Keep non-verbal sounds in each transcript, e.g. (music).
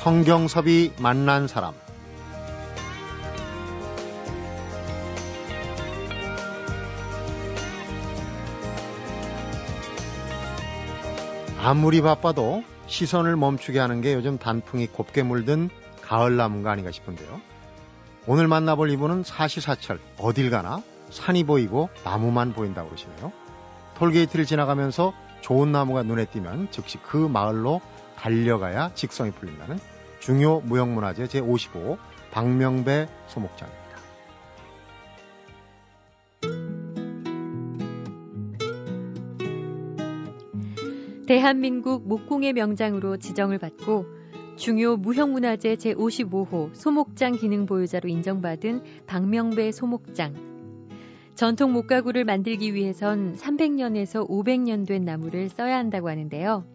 성경섭이 만난 사람 아무리 바빠도 시선을 멈추게 하는 게 요즘 단풍이 곱게 물든 가을 나무가 아닌가 싶은데요. 오늘 만나볼 이분은 사시사철 어딜 가나 산이 보이고 나무만 보인다고 그러시네요. 톨게이트를 지나가면서 좋은 나무가 눈에 띄면 즉시 그 마을로 달려가야 직성이 풀린다는 중요 무형문화재 제55 박명배 소목장입니다. 대한민국 목공의 명장으로 지정을 받고 중요 무형문화재 제55호 소목장 기능 보유자로 인정받은 박명배 소목장. 전통 목가구를 만들기 위해선 300년에서 500년 된 나무를 써야 한다고 하는데요.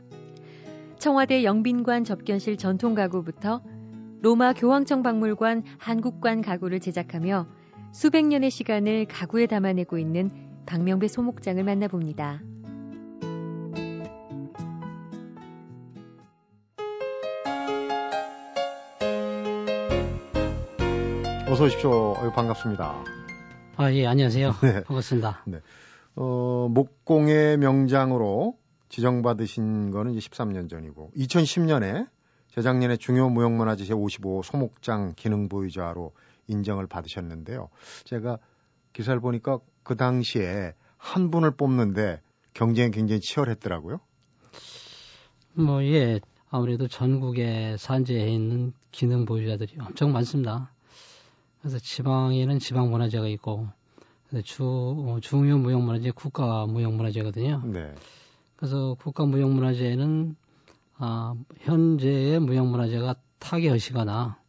청와대 영빈관 접견실 전통 가구부터 로마 교황청 박물관 한국관 가구를 제작하며 수백 년의 시간을 가구에 담아내고 있는 박명배 소목장을 만나봅니다. 어서 오십시오. 반갑습니다. 아, 예, 안녕하세요. 네. 반갑습니다. 네. 어, 목공의 명장으로 지정받으신 거는 이제 13년 전이고, 2010년에 재작년에 중요 무형문화재 제55 소목장 기능 보유자로 인정을 받으셨는데요. 제가 기사를 보니까 그 당시에 한 분을 뽑는데 경쟁이 굉장히 치열했더라고요. 뭐, 예. 아무래도 전국에 산재해 있는 기능 보유자들이 엄청 많습니다. 그래서 지방에는 지방 문화재가 있고 주 어, 중요 무형문화재 국가 무형문화재거든요. 네. 그래서 국가 무형문화재는 아, 현재의 무형문화재가 타개하시거나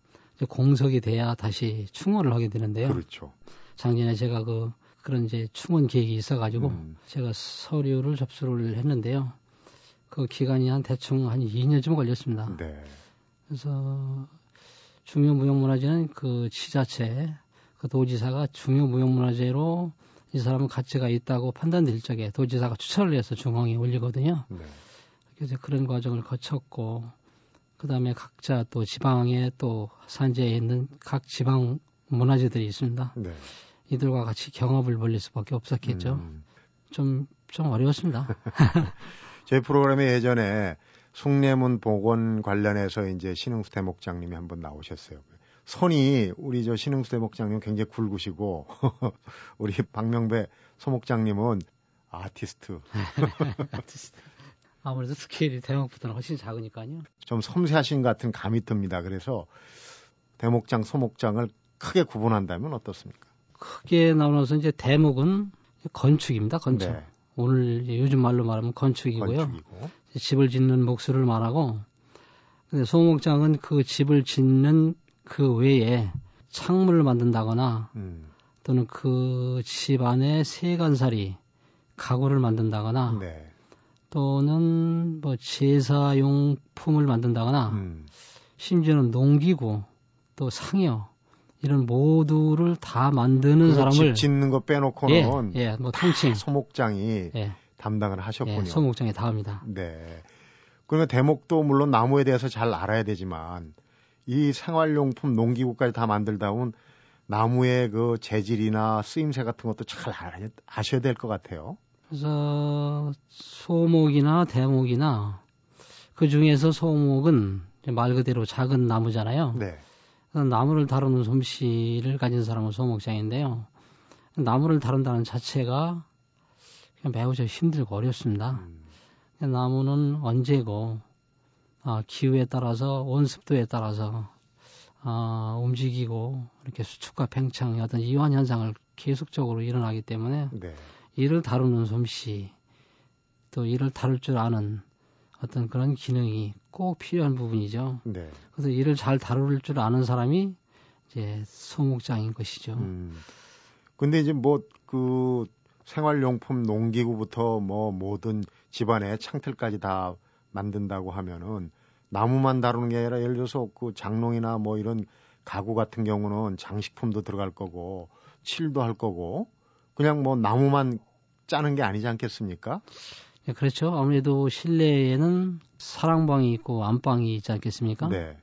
공석이 돼야 다시 충원을 하게 되는데요. 그렇죠. 작년에 제가 그 그런 이제 충원 계획이 있어가지고 음. 제가 서류를 접수를 했는데요. 그 기간이 한 대충 한 2년쯤 걸렸습니다. 네. 그래서 중요 무형문화재는 그 지자체, 그 도지사가 중요 무형문화재로 이 사람은 가치가 있다고 판단될 적에 도지사가 추천을 해서 중앙에 올리거든요. 네. 그래서 그런 과정을 거쳤고, 그 다음에 각자 또 지방에 또 산재에 있는 각 지방 문화재들이 있습니다. 네. 이들과 같이 경합을 벌릴 수밖에 없었겠죠. 음. 좀, 좀 어려웠습니다. (laughs) 저희 프로그램에 예전에 숭례문 복원 관련해서 이제 신흥수 대목장님이 한번 나오셨어요. 손이 우리 저 신흥수 대목장님 굉장히 굵으시고 (laughs) 우리 박명배 소목장님은 아티스트. (laughs) 아티스트. 아무래도 스케일이 대목보다는 훨씬 작으니까요. 좀 섬세하신 같은 감이 듭니다. 그래서 대목장, 소목장을 크게 구분한다면 어떻습니까? 크게 나눠서 이제 대목은 건축입니다. 건축. 네. 오늘 요즘 말로 말하면 건축이고요. 건축이고. 집을 짓는 목수를 말하고 근데 소목장은 그 집을 짓는 그 외에 창문을 만든다거나 음. 또는 그 집 안에 세간살이 가구를 만든다거나 네. 또는 뭐 제사용품을 만든다거나 음. 심지어는 농기구 또 상여 이런 모두를 다 만드는 사람을 집 짓는 거 빼놓고는 예, 예, 뭐 통칭 소목장이 예. 담당을 하셨군요. 예, 소목장에 다합니다. 네. 그러면 대목도 물론 나무에 대해서 잘 알아야 되지만 이 생활용품 농기구까지 다 만들다 보면 나무의 그 재질이나 쓰임새 같은 것도 잘 아셔야 될 것 같아요. 그래서 소목이나 대목이나 그 중에서 소목은 말 그대로 작은 나무잖아요. 네. 나무를 다루는 솜씨를 가진 사람은 소목장인데요. 나무를 다룬다는 자체가 매우 저 힘들고 어렵습니다. 음. 나무는 언제고 아, 기후에 따라서 온습도에 따라서 아, 움직이고 이렇게 수축과 팽창 어떤 이완 현상을 계속적으로 일어나기 때문에 네. 이를 다루는 솜씨 또 이를 다룰 줄 아는 어떤 그런 기능이 꼭 필요한 부분이죠. 네. 그래서 이를 잘 다룰 줄 아는 사람이 이제 소목장인 것이죠. 음. 근데 이제 뭐 그 생활용품 농기구부터 뭐 모든 집안의 창틀까지 다 만든다고 하면은 나무만 다루는 게 아니라 예를 들어서 그 장롱이나 뭐 이런 가구 같은 경우는 장식품도 들어갈 거고 칠도 할 거고 그냥 뭐 나무만 짜는 게 아니지 않겠습니까? 네, 그렇죠. 아무래도 실내에는 사랑방이 있고 안방이 있지 않겠습니까? 네.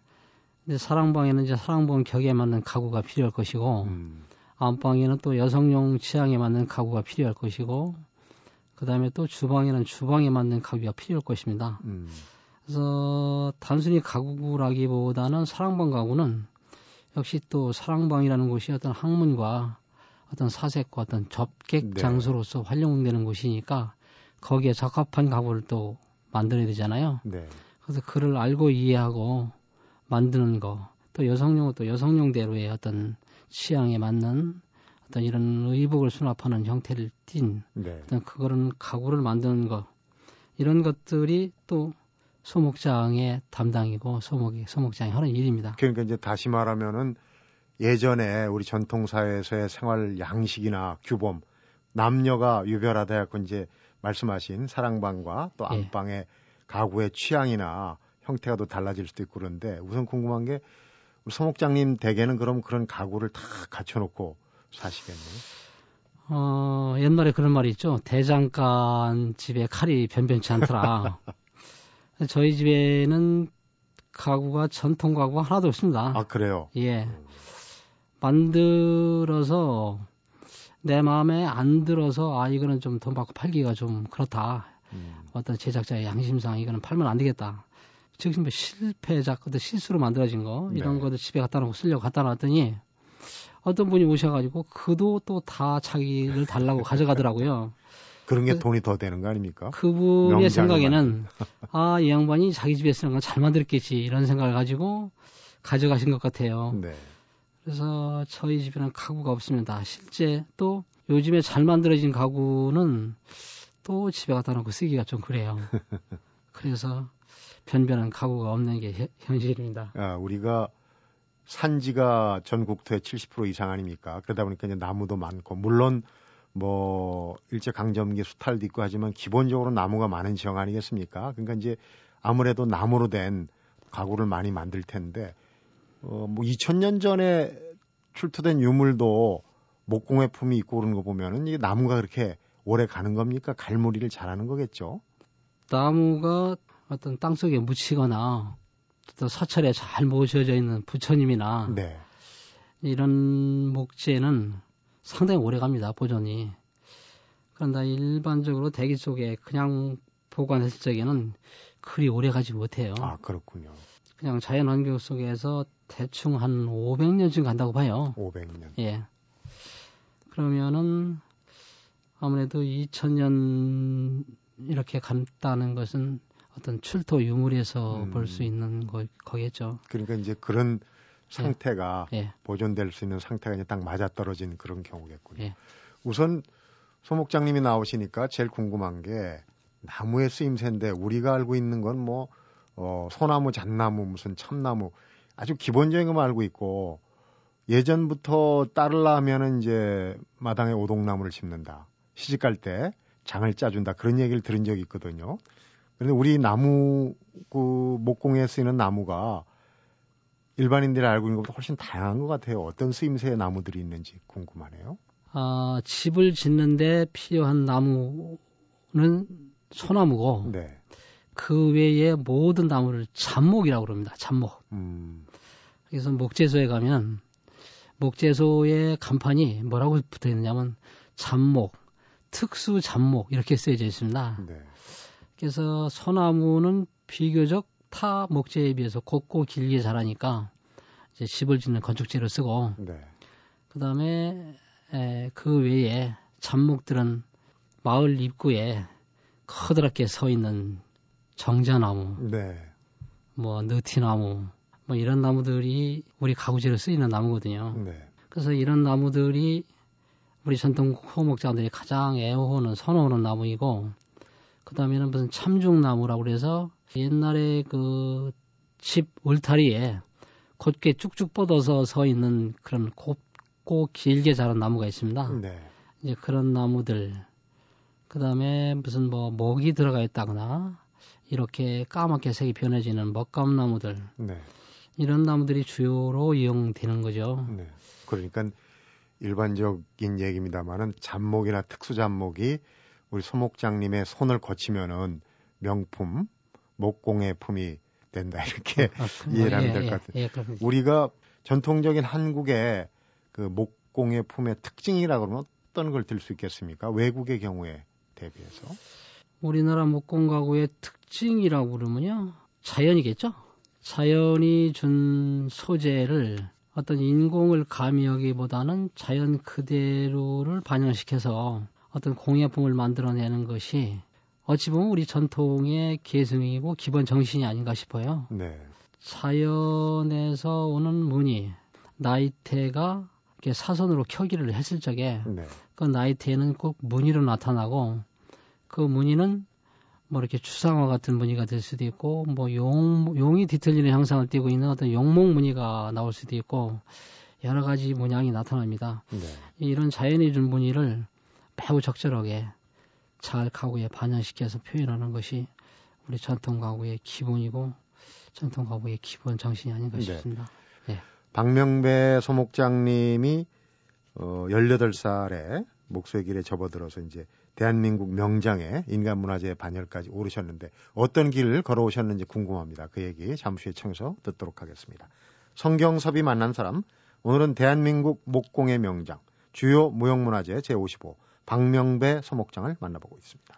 근데 사랑방에는 이제 사랑방 격에 맞는 가구가 필요할 것이고 음. 안방에는 또 여성용 취향에 맞는 가구가 필요할 것이고 그 다음에 또 주방에는 주방에 맞는 가구가 필요할 것입니다. 음. 그래서 단순히 가구라기보다는 사랑방 가구는 역시 또 사랑방이라는 곳이 어떤 학문과 어떤 사색과 어떤 접객 네. 장소로서 활용되는 곳이니까 거기에 적합한 가구를 또 만들어야 되잖아요. 네. 그래서 그를 알고 이해하고 만드는 거, 또 여성용 또 여성용대로의 어떤 취향에 맞는 어떤 이런 의복을 수납하는 형태를 띤 네. 어떤 그거는 가구를 만드는 거 이런 것들이 또 소목장의 담당이고 소목이 소목장이 하는 일입니다. 그러니까 이제 다시 말하면은 예전에 우리 전통 사회에서의 생활 양식이나 규범 남녀가 유별하다 해고 이제 말씀하신 사랑방과 또 예. 안방의 예. 가구의 취향이나 형태가 또 달라질 수도 있고 그런데 우선 궁금한 게 우리 소목장님 댁에는 그럼 그런 가구를 다 갖춰놓고 사시겠네요. 어, 옛날에 그런 말이 있죠. 대장간 집에 칼이 변변치 않더라. (laughs) 저희 집에는 가구가 전통 가구가 하나도 없습니다. 아, 그래요? 예. 만들어서 내 마음에 안 들어서 아, 이거는 좀 돈 받고 팔기가 좀 그렇다. 음. 어떤 제작자의 양심상 이거는 팔면 안 되겠다. 지금 뭐 실패작, 어떤 실수로 만들어진 거, 이런 네. 것들 집에 갖다 놓고 쓰려고 갖다 놨더니 어떤 분이 오셔가지고 그도 또 다 자기를 달라고 가져가더라고요. (laughs) 그런 게 그, 돈이 더 되는 거 아닙니까? 그분의 생각에는 아, 이 양반이 자기 집에 쓰는 건 잘 만들었겠지 이런 생각을 가지고 가져가신 것 같아요. 네. 그래서 저희 집에는 가구가 없습니다. 실제 또 요즘에 잘 만들어진 가구는 또 집에 갖다 놓고 쓰기가 좀 그래요. (laughs) 그래서 변변한 가구가 없는 게 현실입니다. 아, 우리가 산지가 전국토의 70% 이상 아닙니까? 그러다 보니까 이제 나무도 많고 물론 뭐 일제 강점기 수탈도 있고 하지만 기본적으로 나무가 많은 지역 아니겠습니까? 그러니까 이제 아무래도 나무로 된 가구를 많이 만들 텐데 어뭐 2000년 전에 출토된 유물도 목공의 품이 있고 그러는 거 보면은 이게 나무가 그렇게 오래 가는 겁니까? 갈무리를 잘하는 거겠죠. 나무가 어떤 땅 속에 묻히거나 또 사찰에 잘 모셔져 있는 부처님이나 네. 이런 목재는 상당히 오래 갑니다, 보존이. 그런데 일반적으로 대기 속에 그냥 보관했을 적에는 그리 오래 가지 못해요. 아, 그렇군요. 그냥 자연 환경 속에서 대충 한 500년쯤 간다고 봐요. 500년. 예. 그러면은 아무래도 2000년 이렇게 간다는 것은 어떤 출토 유물에서 음. 볼수 있는 거, 거겠죠. 그러니까 이제 그런 상태가 예. 예. 보존될 수 있는 상태가 이제 딱 맞아떨어진 그런 경우겠군요. 예. 우선 소목장님이 나오시니까 제일 궁금한 게 나무의 쓰임새인데 우리가 알고 있는 건 뭐 어, 소나무, 잣나무, 무슨 참나무 아주 기본적인 것만 알고 있고 예전부터 따르려면은 이제 마당에 오동나무를 심는다. 시집 갈 때 장을 짜준다. 그런 얘기를 들은 적이 있거든요. 그런데 우리 나무 그 목공에 쓰이는 나무가 일반인들이 알고 있는 것보다 훨씬 다양한 것 같아요. 어떤 쓰임새의 나무들이 있는지 궁금하네요. 아, 집을 짓는데 필요한 나무는 소나무고, 네. 그 외에 모든 나무를 잡목이라고 그럽니다. 잡목. 음. 그래서 목재소에 가면 목재소의 간판이 뭐라고 붙어 있느냐면 잡목, 특수 잡목 이렇게 쓰여져 있습니다. 네. 그래서 소나무는 비교적 타 목재에 비해서 곱고 길게 자라니까 이제 집을 짓는 건축재로 쓰고 네. 그다음에 에, 그 외에 잡목들은 마을 입구에 커다랗게 서 있는 정자나무, 네. 뭐 느티나무, 뭐 이런 나무들이 우리 가구재로 쓰이는 나무거든요. 네. 그래서 이런 나무들이 우리 전통 호목자들이 가장 애호하는 선호하는 나무이고 그 다음에는 무슨 참중나무라고 그래서 옛날에 그 집 울타리에 곧게 쭉쭉 뻗어서 서 있는 그런 곱고 길게 자란 나무가 있습니다. 네. 이제 그런 나무들, 그 다음에 무슨 뭐 목이 들어가 있다거나 이렇게 까맣게 색이 변해지는 먹감나무들, 네. 이런 나무들이 주요로 이용되는 거죠. 네. 그러니까 일반적인 얘기입니다만은 잡목이나 특수 잡목이 우리 소목장님의 손을 거치면은 명품, 목공의 품이 된다 이렇게 아, 이해를 하면 예, 될것 같아요. 예, 예, 우리가 전통적인 한국의 그 목공의 품의 특징이라 그러면 어떤 걸 들 수 있겠습니까? 외국의 경우에 대비해서 우리나라 목공 가구의 특징이라고 그러면요 자연이겠죠. 자연이 준 소재를 어떤 인공을 가미하기보다는 자연 그대로를 반영시켜서 어떤 공예품을 만들어내는 것이 어찌 보면 우리 전통의 계승이고 기본 정신이 아닌가 싶어요. 네. 자연에서 오는 무늬, 나이테가 이렇게 사선으로 켜기를 했을 적에 네. 그 나이테는 꼭 무늬로 나타나고 그 무늬는 뭐 이렇게 추상화 같은 무늬가 될 수도 있고 뭐 용, 용이 뒤틀리는 형상을 띠고 있는 어떤 용목 무늬가 나올 수도 있고 여러 가지 모양이 나타납니다. 네. 이런 자연이 준 무늬를 매우 적절하게 잘 가구에 반영시켜서 표현하는 것이 우리 전통 가구의 기본이고 전통 가구의 기본 정신이 아닌가 네. 싶습니다. 네. 박명배 소목장님이 어, 18살에 목소의 길에 접어들어서 이제 대한민국 명장의 인간 문화재 반열까지 오르셨는데 어떤 길을 걸어오셨는지 궁금합니다. 그 얘기 잠시 후에 청해서 듣도록 하겠습니다. 성경섭이 만난 사람 오늘은 대한민국 목공의 명장 주요 무형문화재 제55 박명배 서목장을 만나보고 있습니다.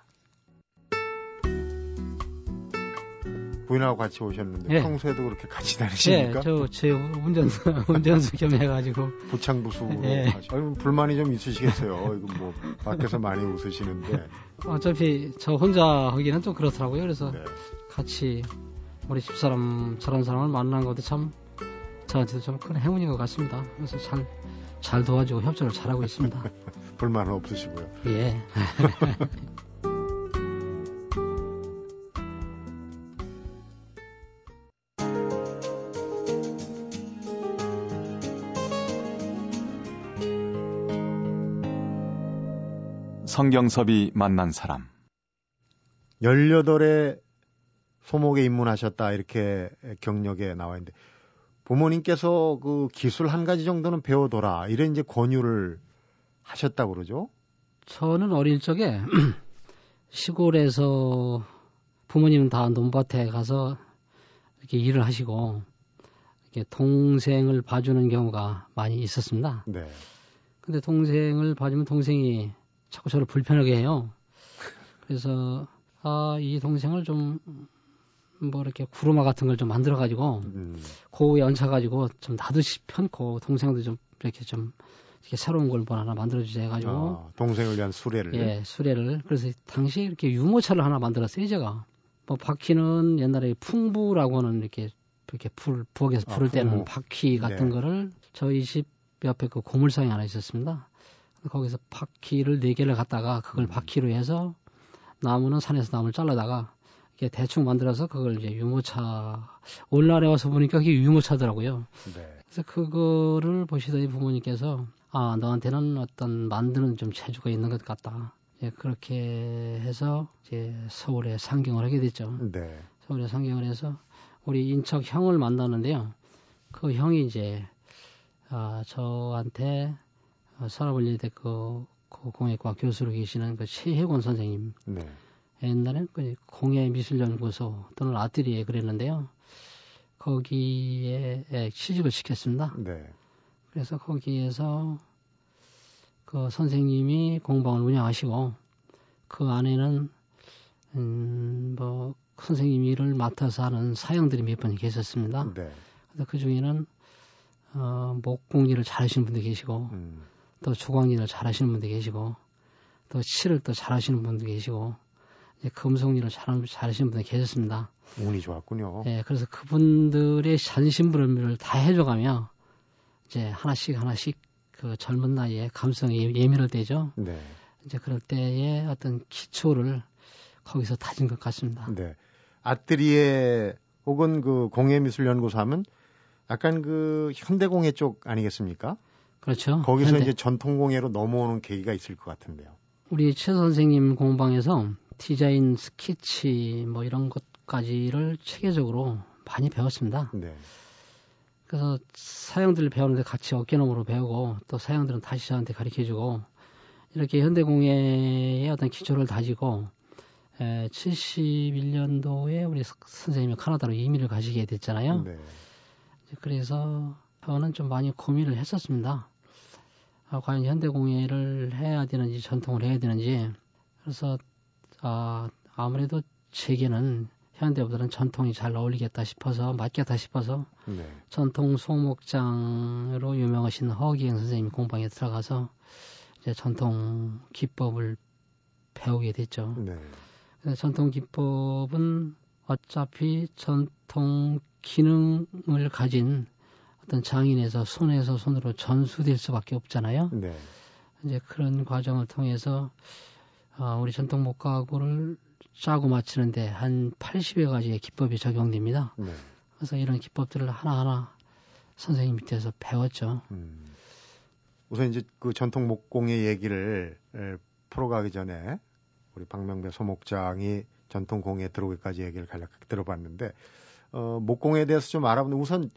부인하고 같이 오셨는데 예. 평소에도 그렇게 같이 다니십니까? 예, 저제 운전수 (laughs) 운전수 겸 해가지고 부창부수 예. 아니, 불만이 좀 있으시겠어요. 이거 뭐 밖에서 많이 웃으시는데 어차피 저 혼자 하기는 좀 그렇더라고요. 그래서 네. 같이 우리 집사람 저런 사람을 만난 것도 참 저한테도 좀 큰 행운인 것 같습니다. 그래서 잘 잘 도와주고 협조를 잘하고 있습니다. (laughs) 불만은 없으시고요. 예. (laughs) 성경섭이 만난 사람. 18에 소목에 입문하셨다 이렇게 경력에 나와 있는데 부모님께서 그 기술 한 가지 정도는 배워둬라 이런 이제 권유를 하셨다고 그러죠? 저는 어릴 적에 (clears throat) 시골에서 부모님은 다 논밭에 가서 이렇게 일을 하시고 이렇게 동생을 봐주는 경우가 많이 있었습니다. 네. 근데 동생을 봐주면 동생이 자꾸 저를 불편하게 해요. 그래서 아, 이 동생을 좀 뭐 이렇게 구루마 같은 걸 좀 만들어 가지고 음. 고에 얹혀 가지고 좀 나듯이 편고 동생도 좀 이렇게 좀 이렇게 새로운 걸뭐 하나 만들어주자 해가지고. 아, 동생을 위한 수레를. 예, 수레를. 그래서 당시 이렇게 유모차를 하나 만들었어요, 제가. 뭐 바퀴는 옛날에 풍부라고 하는 이렇게 이렇게 풀 부엌에서 아, 불을 아, 때는 바퀴 같은 네. 거를 저희 집 옆에 그 고물상에 하나 있었습니다. 거기서 바퀴를 네 개를 갖다가 그걸 음. 바퀴로 해서 나무는 산에서 나무를 잘라다가 이렇게 대충 만들어서 그걸 이제 유모차 오늘날에 와서 보니까 그게 유모차더라고요. 네. 그래서 그거를 보시더니 부모님께서 아, 너한테는 어떤 만드는 좀 재주가 있는 것 같다. 예, 그렇게 해서 이제 서울에 상경을 하게 됐죠. 네. 서울에 상경을 해서 우리 인척 형을 만났는데요. 그 형이 이제 아, 저한테 어, 산업원리대 그, 그 공예과 교수로 계시는 그 최혜곤 선생님. 네. 옛날에는 그 공예미술연구소 또는 아트리에 그랬는데요. 거기에 취직을 시켰습니다. 네. 그래서 거기에서 그 선생님이 공방을 운영하시고 그 안에는 음, 뭐 선생님 일을 맡아서 하는 사형들이 몇 분 계셨습니다. 네. 그래서 그 중에는 어, 목공 일을 잘하시는 분도 계시고 음. 또 주광일을 잘하시는 분도 계시고 또 칠을 또 잘하시는 분도 계시고 이제 금속 일을 잘, 잘하시는 분도 계셨습니다. 운이 좋았군요. 예, 그래서 그분들의 잔심부름을 다 해줘가며 이제 하나씩 하나씩 그 젊은 나이에 감성이 예민할 때죠. 네. 이제 그럴 때의 어떤 기초를 거기서 다진 것 같습니다. 네. 아트리에 혹은 그 공예미술연구소 하면 약간 그 현대공예 쪽 아니겠습니까? 그렇죠. 거기서 현대. 이제 전통공예로 넘어오는 계기가 있을 것 같은데요. 우리 최 선생님 공방에서 디자인, 스케치 뭐 이런 것까지를 체계적으로 많이 배웠습니다. 네. 그래서 사형들을 배우는데 같이 어깨너머로 배우고 또 사형들은 다시 저한테 가르쳐주고 이렇게 현대공예의 어떤 기초를 다지고 에, 71년도에 우리 선생님이 카나다로 이민을 가시게 됐잖아요. 네. 그래서 저는 좀 많이 고민을 했었습니다. 아, 과연 현대공예를 해야 되는지 전통을 해야 되는지 그래서 아, 아무래도 제게는 현대보다는 전통이 잘 어울리겠다 싶어서 맞겠다 싶어서 네. 전통 소목장으로 유명하신 허기행 선생님 공방에 들어가서 이제 전통 기법을 배우게 됐죠. 네. 전통 기법은 어차피 전통 기능을 가진 어떤 장인에서 손에서 손으로 전수될 수밖에 없잖아요. 네. 이제 그런 과정을 통해서 어, 우리 전통 목가구를 짜고 맞추는데 한 80여 가지의 기법이 적용됩니다. 네. 그래서 이런 기법들을 하나하나 선생님 밑에서 배웠죠. 음. 우선 이제 그 전통 목공의 얘기를 풀어가기 전에 우리 박명배 소목장이 전통 공예에 들어오기까지 얘기를 간략하게 들어봤는데 어, 목공에 대해서 좀 알아보는 우선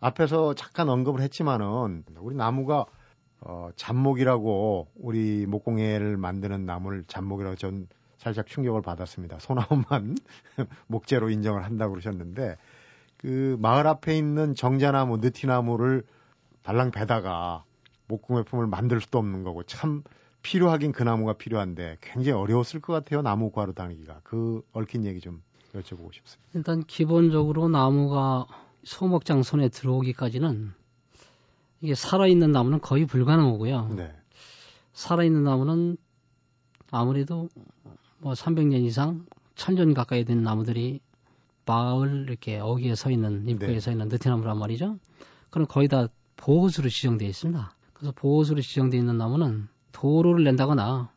앞에서 잠깐 언급을 했지만은 우리 나무가 어, 잡목이라고 우리 목공예를 만드는 나무를 잡목이라고 전 살짝 충격을 받았습니다. 소나무만 (laughs) 목재로 인정을 한다고 그러셨는데 그 마을 앞에 있는 정자나무, 느티나무를 달랑 베다가 목공예품을 만들 수도 없는 거고 참 필요하긴 그 나무가 필요한데 굉장히 어려웠을 것 같아요. 나무 구하러 다니기가. 그 얽힌 얘기 좀 여쭤보고 싶습니다. 일단 기본적으로 나무가 소목장 손에 들어오기까지는 이게 살아있는 나무는 거의 불가능하고요. 네. 살아있는 나무는 아무래도 뭐 300년 이상, 1000년 가까이 된 나무들이 마을 이렇게 어귀에 서 있는, 입구에 네. 서 있는 느티나무란 말이죠. 그럼 거의 다 보호수로 지정되어 있습니다. 그래서 보호수로 지정되어 있는 나무는 도로를 낸다거나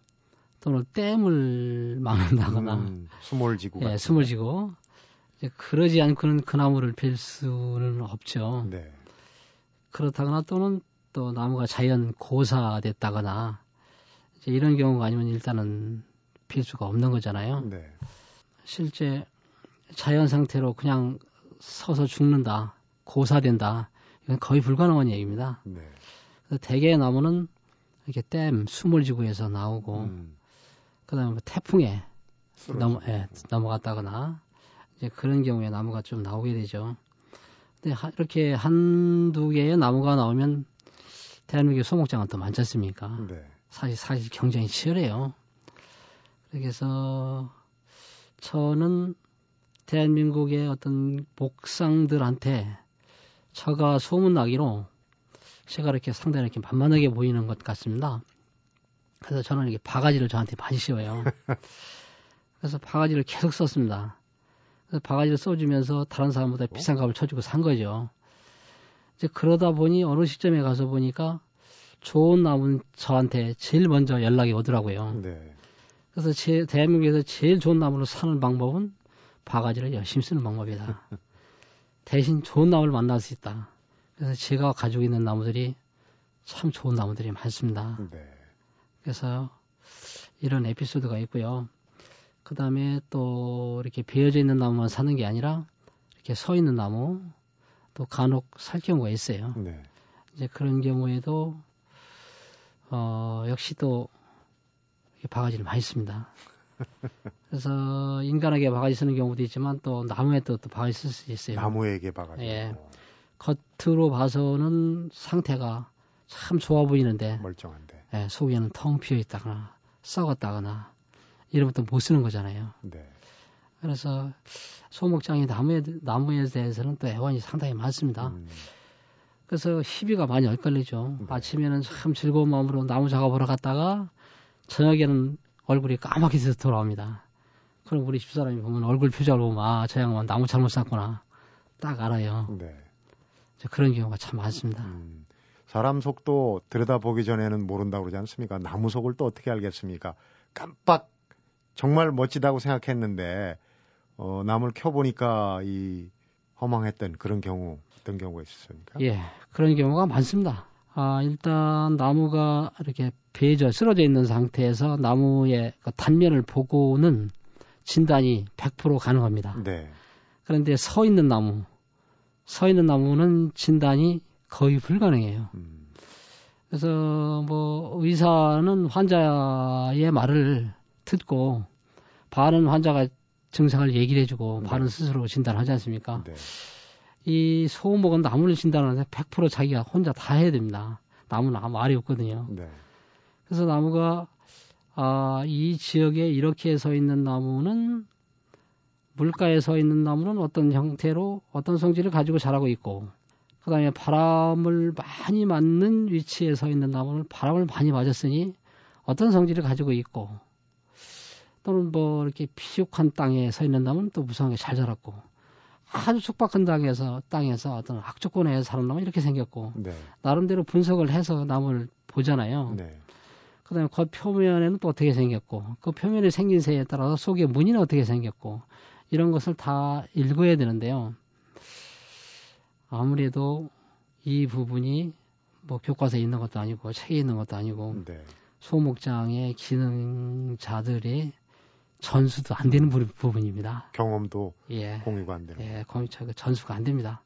또는 댐을 (laughs) 막는다거나 음, 수몰지구 예, 수몰지구 그러지 않고는 그 나무를 빌 수는 없죠. 네. 그렇다거나 또는 또 나무가 자연 고사됐다거나 이런 경우가 아니면 일단은 빌 수가 없는 거잖아요. 네. 실제 자연 상태로 그냥 서서 죽는다, 고사된다, 이건 거의 불가능한 얘기입니다. 네. 그래서 대개의 나무는 이렇게 댐, 수몰지구에서 나오고, 음. 그 다음에 뭐 태풍에 넘어, 예, 넘어갔다거나, 이제 그런 경우에 나무가 좀 나오게 되죠. 근데 하, 이렇게 한두 개의 나무가 나오면 대한민국의 소목장은 더 많지 않습니까? 네. 사실, 사실 경쟁이 치열해요. 그래서 저는 대한민국의 어떤 목상들한테 처가 소문나기로 제가 이렇게 상당히 이렇게 만만하게 보이는 것 같습니다. 그래서 저는 이렇게 바가지를 저한테 많이 씌워요. (laughs) 그래서 바가지를 계속 썼습니다. 그래서 바가지를 써주면서 다른 사람보다 비싼 값을 쳐주고 산 거죠. 이제 그러다 보니 어느 시점에 가서 보니까 좋은 나무는 저한테 제일 먼저 연락이 오더라고요. 네. 그래서 제, 대한민국에서 제일 좋은 나무를 사는 방법은 바가지를 열심히 쓰는 방법이다. (laughs) 대신 좋은 나무를 만날 수 있다. 그래서 제가 가지고 있는 나무들이 참 좋은 나무들이 많습니다. 네. 그래서 이런 에피소드가 있고요. 그 다음에 또 이렇게 베어져 있는 나무만 사는 게 아니라 이렇게 서 있는 나무 또 간혹 살 경우가 있어요. 네. 이제 그런 경우에도 어, 역시 또 바가지를 많이 씁니다. 그래서 인간에게 바가지 쓰는 경우도 있지만 또 나무에 또, 또 바가지 쓸 수 있어요. 나무에게 바가지. 예. 겉으로 봐서는 상태가 참 좋아 보이는데 멀쩡한데 예, 속에는 텅 비어 있다거나 썩었다거나 이러면 또 못 쓰는 거잖아요. 네. 그래서 소목장이 나무에 나무에 대해서는 또 애환이 상당히 많습니다. 음. 그래서 희비가 많이 엇갈리죠. 네. 아침에는 참 즐거운 마음으로 나무 작업하러 갔다가 저녁에는 얼굴이 까맣게 돼서 돌아옵니다. 그럼 우리 집사람이 보면 얼굴 표정을 보면 아, 저 양반 나무 잘못 샀구나. 딱 알아요. 네. 그런 경우가 참 많습니다. 음, 사람 속도 들여다보기 전에는 모른다고 그러지 않습니까? 나무 속을 또 어떻게 알겠습니까? 깜빡 정말 멋지다고 생각했는데 어, 나무를 켜보니까 이 허망했던 그런 경우 어떤 경우가 있었습니까? 예, 그런 경우가 많습니다. 아, 일단 나무가 이렇게 베져 쓰러져 있는 상태에서 나무의 그 단면을 보고는 진단이 100% 가능합니다. 네. 그런데 서 있는 나무, 서 있는 나무는 진단이 거의 불가능해요. 음. 그래서 뭐 의사는 환자의 말을 듣고 반은 환자가 증상을 얘기를 해주고 네. 반은 스스로 진단하지 않습니까? 네. 이 소목은 나무를 진단하는데 100% 자기가 혼자 다 해야 됩니다. 나무는 아무 말이 없거든요. 네. 그래서 나무가 아, 이 지역에 이렇게 서 있는 나무는 물가에 서 있는 나무는 어떤 형태로 어떤 성질을 가지고 자라고 있고 그다음에 바람을 많이 맞는 위치에 서 있는 나무는 바람을 많이 맞았으니 어떤 성질을 가지고 있고 또는 뭐 이렇게 피육한 땅에 서 있는 나무는 또 무성하게 잘 자랐고 아주 촉박한 땅에서 땅에서 어떤 악조건에 사는 나무 이렇게 생겼고 네. 나름대로 분석을 해서 나무를 보잖아요. 네. 그 다음에 그 표면에는 또 어떻게 생겼고 그 표면에 생긴 새에 따라서 속에 무늬는 어떻게 생겼고 이런 것을 다 읽어야 되는데요. 아무래도 이 부분이 뭐 교과서에 있는 것도 아니고 책에 있는 것도 아니고 네. 소목장의 기능자들의 전수도 안 되는 부분입니다. 경험도 예. 공유가 안 되는. 예, 공유차 그 전수가 안 됩니다.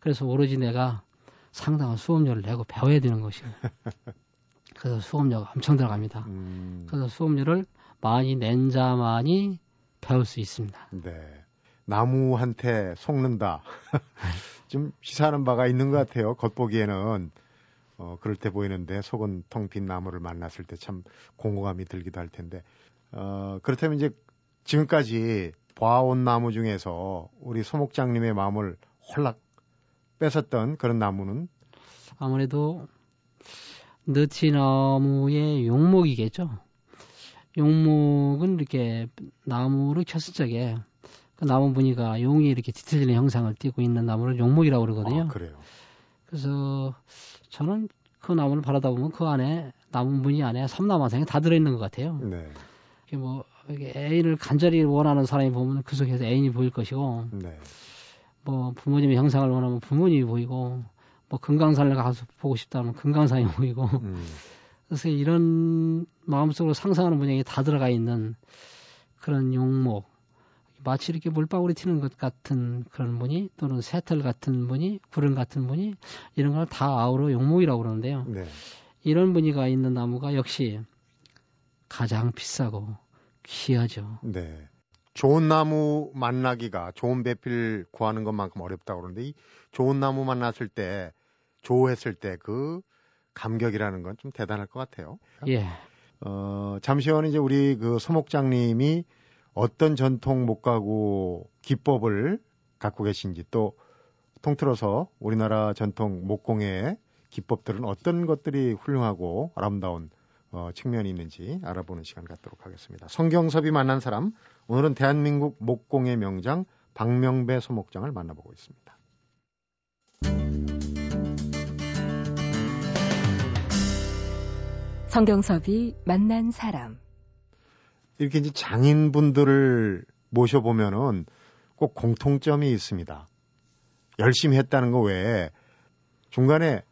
그래서 오로지 내가 상당한 수업료를 내고 배워야 되는 것이에요. (laughs) 그래서 수업료가 엄청 들어갑니다. 음... 그래서 수업료를 많이 낸 자만이 배울 수 있습니다. 네. 나무한테 속는다. (laughs) 좀 시사하는 바가 있는 것 같아요. 겉보기에는 어, 그럴 때 보이는데 속은 텅 빈 나무를 만났을 때 참 공허감이 들기도 할 텐데 어, 그렇다면 이제 지금까지 봐온 나무 중에서 우리 소목장님의 마음을 홀락 뺏었던 그런 나무는 아무래도 느티나무의 용목이겠죠. 용목은 이렇게 나무를 켰을 적에 그 나무 무늬가 용이 이렇게 뒤틀리는 형상을 띠고 있는 나무를 용목이라고 그러거든요. 아, 그래요. 그래서 저는 그 나무를 바라다 보면 그 안에 나무 무늬 안에 삼나마상이 다 들어있는 것 같아요. 네. 이게 뭐 애인을 간절히 원하는 사람이 보면 그 속에서 애인이 보일 것이고, 네. 뭐 부모님의 형상을 원하면 부모님이 보이고, 뭐 금강산을 가서 보고 싶다면 금강산이 (laughs) 보이고, 음. 그래서 이런 마음속으로 상상하는 분야이 다 들어가 있는 그런 용목, 마치 이렇게 물방울이 튀는 것 같은 그런 분이 또는 새털 같은 분이 구름 같은 분이 이런 걸 다 아우러 용목이라고 그러는데요. 네. 이런 분이가 있는 나무가 역시 가장 비싸고 귀하죠. 네. 좋은 나무 만나기가 좋은 배필 구하는 것만큼 어렵다고 그러는데 이 좋은 나무 만났을 때 조했을 때 그 감격이라는 건 좀 대단할 것 같아요. 예. 어, 잠시 후에 이제 우리 그 소목장님이 어떤 전통 목가구 기법을 갖고 계신지 또 통틀어서 우리나라 전통 목공의 기법들은 어떤 것들이 훌륭하고 아름다운 어, 측면이 있는지 알아보는 시간 갖도록 하겠습니다. 성경섭이 만난 사람 오늘은 대한민국 목공의 명장 박명배 소목장을 만나보고 있습니다. 성경섭이 만난 사람 이렇게 이제 장인분들을 모셔보면은 꼭 공통점이 있습니다. 열심히 했다는 거 외에 중간에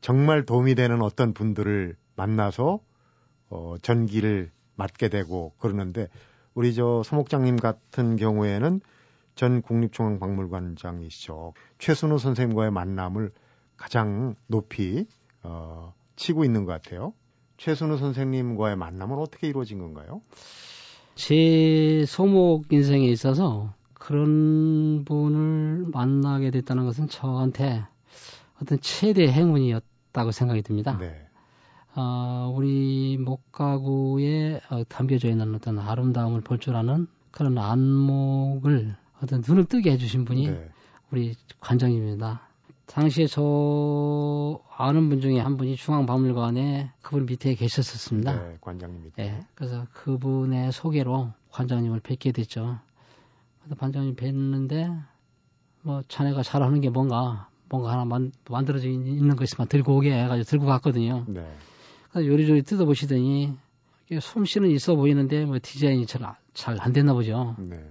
정말 도움이 되는 어떤 분들을 만나서 어, 전기를 맡게 되고 그러는데 우리 저 서목장님 같은 경우에는 전 국립중앙박물관장이시죠. 최순우 선생님과의 만남을 가장 높이 어, 치고 있는 것 같아요. 최순우 선생님과의 만남은 어떻게 이루어진 건가요? 제 소목 인생에 있어서 그런 분을 만나게 됐다는 것은 저한테 어떤 최대 행운이었다고 생각이 듭니다. 네. 어, 우리 목가구에 어, 담겨져 있는 어떤 아름다움을 볼 줄 아는 그런 안목을 어떤 눈을 뜨게 해주신 분이 네. 우리 관장님입니다. 당시에 저 아는 분 중에 한 분이 중앙박물관에 그분 밑에 계셨었습니다. 네, 관장님 밑에. 네, 그래서 그분의 소개로 관장님을 뵙게 됐죠. 관장님 뵀는데 뭐 자네가 잘하는 게 뭔가 뭔가 하나 만, 만들어져 있는 거 있으면 들고 오게 해가지고 들고 갔거든요. 네. 요리조리 뜯어보시더니 솜씨는 있어 보이는데 뭐 디자인이 잘 안 됐나 보죠. 네.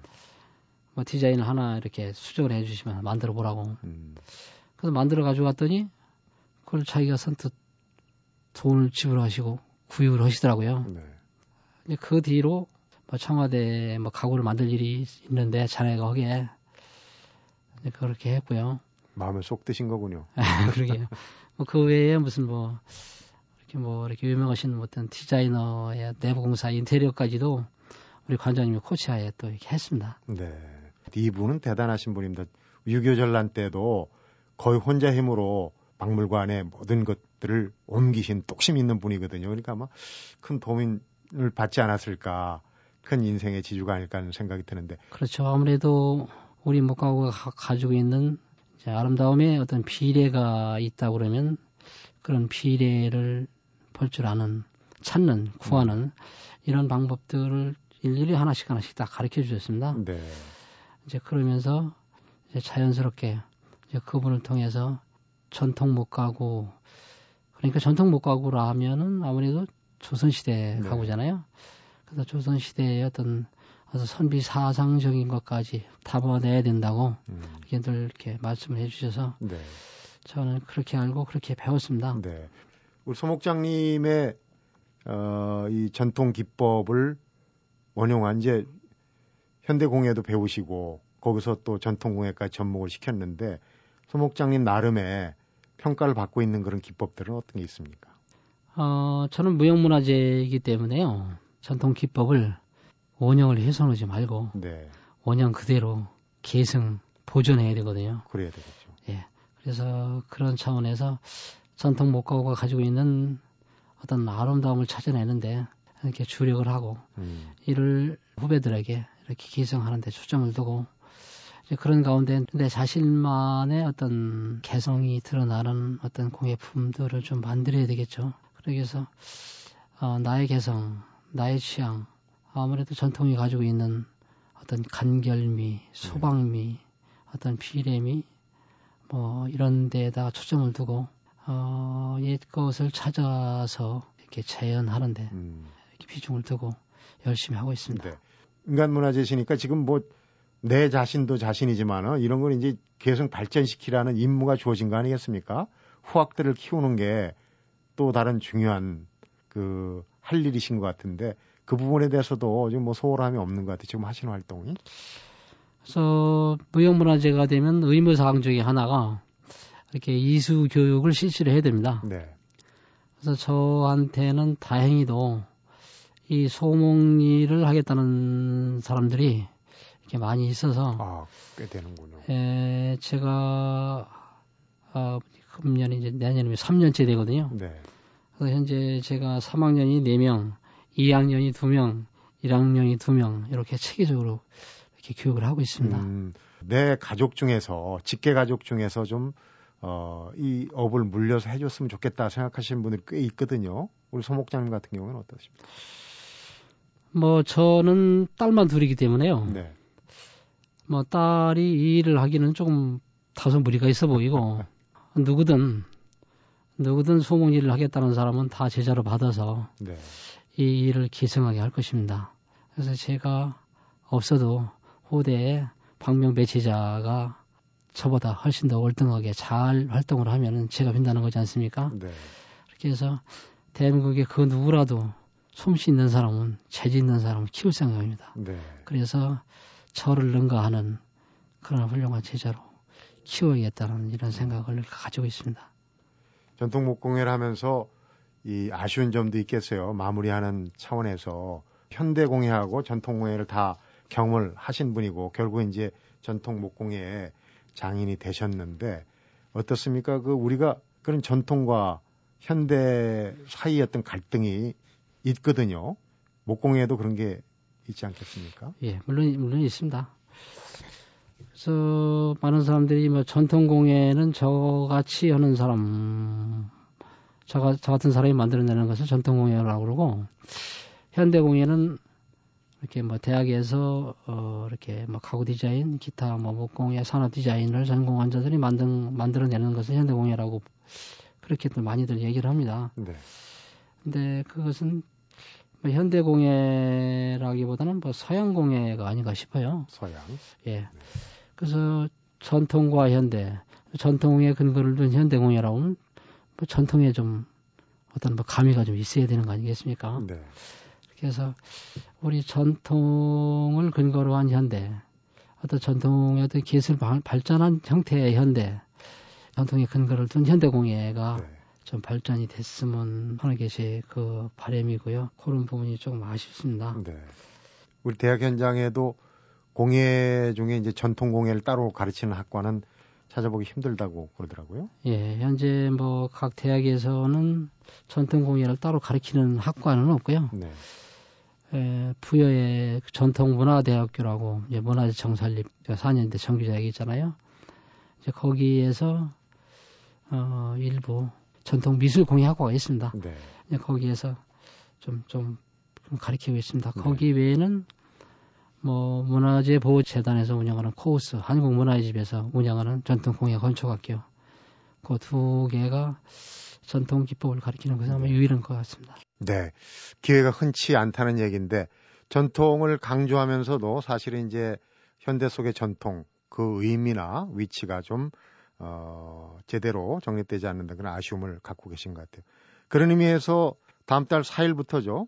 뭐 디자인 하나 이렇게 수정을 해주시면 만들어 보라고. 음. 그래서 만들어 가지고 왔더니 그걸 자기가 선뜻 돈을 지불하시고 구입을 하시더라고요. 네. 그 뒤로 뭐 청와대 뭐 가구를 만들 일이 있는데 자네가 거기에 그렇게 했고요. 마음에 쏙 드신 거군요. (laughs) 그러게요. 뭐 그 외에 무슨 뭐 이렇게 뭐 이렇게 유명하신 어떤 디자이너의 내부 공사 인테리어까지도 우리 관장님이 코치하에 또 이렇게 했습니다. 네. 이분은 대단하신 분입니다. 유교 전란 때도 거의 혼자 힘으로 박물관에 모든 것들을 옮기신 똑심 있는 분이거든요. 그러니까 아마 큰 도움을 받지 않았을까, 큰 인생의 지주가 아닐까 하는 생각이 드는데. 그렇죠. 아무래도 우리 목가구가 가지고 있는 아름다움의 어떤 비례가 있다 그러면 그런 비례를 볼 줄 아는 찾는 구하는 음. 이런 방법들을 일일이 하나씩 하나씩 다 가르쳐 주셨습니다. 네. 이제 그러면서 이제 자연스럽게 이제 그분을 통해서 전통 목가구 그러니까 전통 목가구라 하면은 아무래도 조선시대 네. 가구잖아요. 그래서 조선시대의 어떤 아주 선비 사상적인 것까지 담아내야 된다고 음. 이렇게 늘 이렇게 말씀을 해주셔서 네. 저는 그렇게 알고 그렇게 배웠습니다. 네. 우리 소목장님의 어, 이 전통 기법을 원용한 이제 현대공예도 배우시고 거기서 또 전통공예까지 접목을 시켰는데 소목장님 나름의 평가를 받고 있는 그런 기법들은 어떤 게 있습니까? 어, 저는 무형문화재이기 때문에요. 전통 기법을 원형을 훼손하지 말고 네. 원형 그대로 계승 보존해야 되거든요. 그래야 되겠죠. 예. 그래서 그런 차원에서 전통 목가구가 가지고 있는 어떤 아름다움을 찾아내는데 이렇게 주력을 하고 음. 이를 후배들에게 이렇게 계승하는 데 초점을 두고 이제 그런 가운데 내 자신만의 어떤 개성이 드러나는 어떤 공예품들을 좀 만들어야 되겠죠. 그래서 어, 나의 개성, 나의 취향, 아무래도 전통이 가지고 있는 어떤 간결미, 소박미, 어떤 비례미, 뭐 이런 데에다 초점을 두고 어, 옛 것을 찾아서 이렇게 재현하는데 음. 이렇게 비중을 두고 열심히 하고 있습니다. 네. 인간 문화재시니까 지금 뭐 내 자신도 자신이지만은 이런 걸 이제 계속 발전시키라는 임무가 주어진 거 아니겠습니까? 후학들을 키우는 게 또 다른 중요한 그 할 일이신 것 같은데 그 부분에 대해서도 지금 뭐 소홀함이 없는 것 같아요. 지금 하시는 활동이. 그래서 무형문화재가 되면 의무사항 중에 하나가 이렇게 이수 교육을 실시를 해야 됩니다. 네. 그래서 저한테는 다행히도 이 소목 일을 하겠다는 사람들이 이렇게 많이 있어서 아, 꽤 되는군요. 에, 제가 아, 금년이 이제 내년이면 3년째 되거든요. 네. 그래서 현재 제가 3학년이 4명, 2학년이 2명, 1학년이 2명 이렇게 체계적으로 이렇게 교육을 하고 있습니다. 음, 내 가족 중에서 직계 가족 중에서 좀 어, 이 업을 물려서 해줬으면 좋겠다 생각하시는 분들이 꽤 있거든요. 우리 소목장님 같은 경우는 어떠십니까? 뭐 저는 딸만 둘이기 때문에요. 네. 뭐 딸이 이 일을 하기는 조금 다소 무리가 있어 보이고 (laughs) 누구든 누구든 소목 일을 하겠다는 사람은 다 제자로 받아서 네. 이 일을 기성하게 할 것입니다. 그래서 제가 없어도 후대에 박명배 제자가 저보다 훨씬 더 월등하게 잘 활동을 하면은 제가 빈다는 거지 않습니까? 네. 그렇게 해서 대한민국의 그 누구라도 솜씨 있는 사람은 재지 있는 사람은 키울 생각입니다. 네. 그래서 저를 능가하는 그런 훌륭한 제자로 키워야겠다는 이런 생각을 가지고 있습니다. 전통 목공예를 하면서 이 아쉬운 점도 있겠어요. 마무리하는 차원에서 현대 공예하고 전통 공예를 다 경험을 하신 분이고 결국 이제 전통 목공예 장인이 되셨는데 어떻습니까? 그 우리가 그런 전통과 현대 사이의 어떤 갈등이 있거든요. 목공예도 그런 게 있지 않겠습니까? 예, 물론 물론 있습니다. 그래서 많은 사람들이 뭐 전통 공예는 저같이 하는 사람, 저, 저 같은 사람이 만들어내는 것을 전통 공예라고 그러고 현대 공예는 이렇게 뭐 대학에서 어 이렇게 뭐 가구 디자인, 기타 뭐 목공예, 산업 디자인을 전공한 자들이 만든 만들어내는 것을 현대 공예라고 그렇게들 많이들 얘기를 합니다. 네. 근데 그것은 뭐 현대 공예라기보다는 뭐 서양 공예가 아닌가 싶어요. 서양. 예. 네. 그래서 전통과 현대, 전통에 근거를 둔 현대 공예라고 하면 뭐 전통에 좀 어떤 뭐 가미가 좀 있어야 되는 거 아니겠습니까? 네. 그래서 우리 전통을 근거로 한 현대, 어떤 전통의 어떤 기술 발전한 형태의 현대, 전통의 근거를 둔 현대 공예가 네. 좀 발전이 됐으면 하는 것이 그 바람이고요. 그런 부분이 조금 아쉽습니다. 네. 우리 대학 현장에도 공예 중에 이제 전통 공예를 따로 가르치는 학과는 찾아보기 힘들다고 그러더라고요. 예, 현재 뭐 각 대학에서는 전통 공예를 따로 가르치는 학과는 없고요. 네. 에, 부여의 전통문화대학교라고 이제 문화재 정설립 4년대 정규자격이 있잖아요. 이제 거기에서 어, 일부 전통 미술 공예 학과가 있습니다. 네. 이제 거기에서 좀, 좀, 좀 가르치고 있습니다. 네. 거기 외에는 뭐 문화재 보호재단에서 운영하는 코우스 한국문화재집에서 운영하는 전통공예 건축학교 그 두 개가 전통 기법을 가리키는 것은 아마 네. 유일한 것 같습니다. 네, 기회가 흔치 않다는 얘기인데 전통을 강조하면서도 사실은 이제 현대 속의 전통 그 의미나 위치가 좀 어, 제대로 정립되지 않는다 그런 아쉬움을 갖고 계신 것 같아요. 그런 의미에서 다음 달 4일부터죠.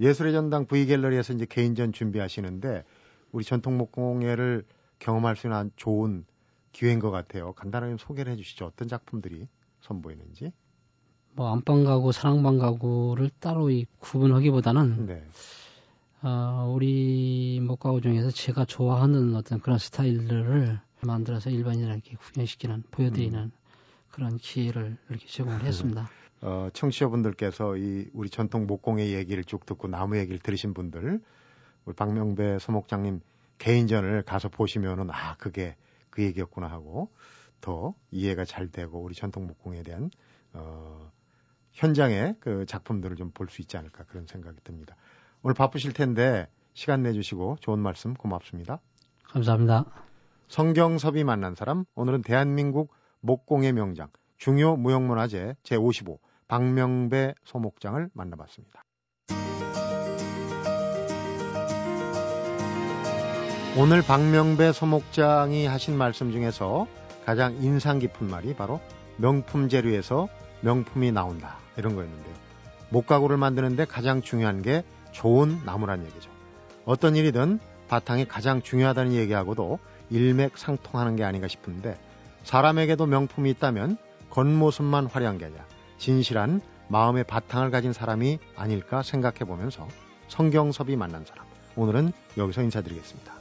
예술의 전당 V갤러리에서 이제 개인전 준비하시는데 우리 전통목 공예를 경험할 수 있는 좋은 기회인 것 같아요. 간단하게 소개를 해주시죠. 어떤 작품들이 선보이는지. 뭐 안방 가구, 사랑방 가구를 따로 이 구분하기보다는 네. 어, 우리 목가구 중에서 제가 좋아하는 어떤 그런 스타일들을 만들어서 일반인에게 구경시키는 보여드리는 음. 그런 기회를 이렇게 제공을 했습니다. 어, 청취자분들께서 이 우리 전통 목공의 얘기를 쭉 듣고 나무 얘기를 들으신 분들, 우리 박명배 소목장님 개인전을 가서 보시면은 아 그게 그 얘기였구나 하고 더 이해가 잘 되고 우리 전통 목공에 대한 어, 현장의 그 작품들을 좀 볼 수 있지 않을까 그런 생각이 듭니다. 오늘 바쁘실 텐데 시간 내주시고 좋은 말씀 고맙습니다. 감사합니다. 성경섭이 만난 사람 오늘은 대한민국 목공의 명장 중요 무형문화재 제55 박명배 소목장을 만나봤습니다. 오늘 박명배 소목장이 하신 말씀 중에서 가장 인상 깊은 말이 바로 명품 재료에서 명품이 나온다 이런 거였는데요. 목가구를 만드는데 가장 중요한 게 좋은 나무란 얘기죠. 어떤 일이든 바탕이 가장 중요하다는 얘기하고도 일맥상통하는 게 아닌가 싶은데 사람에게도 명품이 있다면 겉모습만 화려한 게 아니라 진실한 마음의 바탕을 가진 사람이 아닐까 생각해 보면서 성경섭이 만난 사람. 오늘은 여기서 인사드리겠습니다.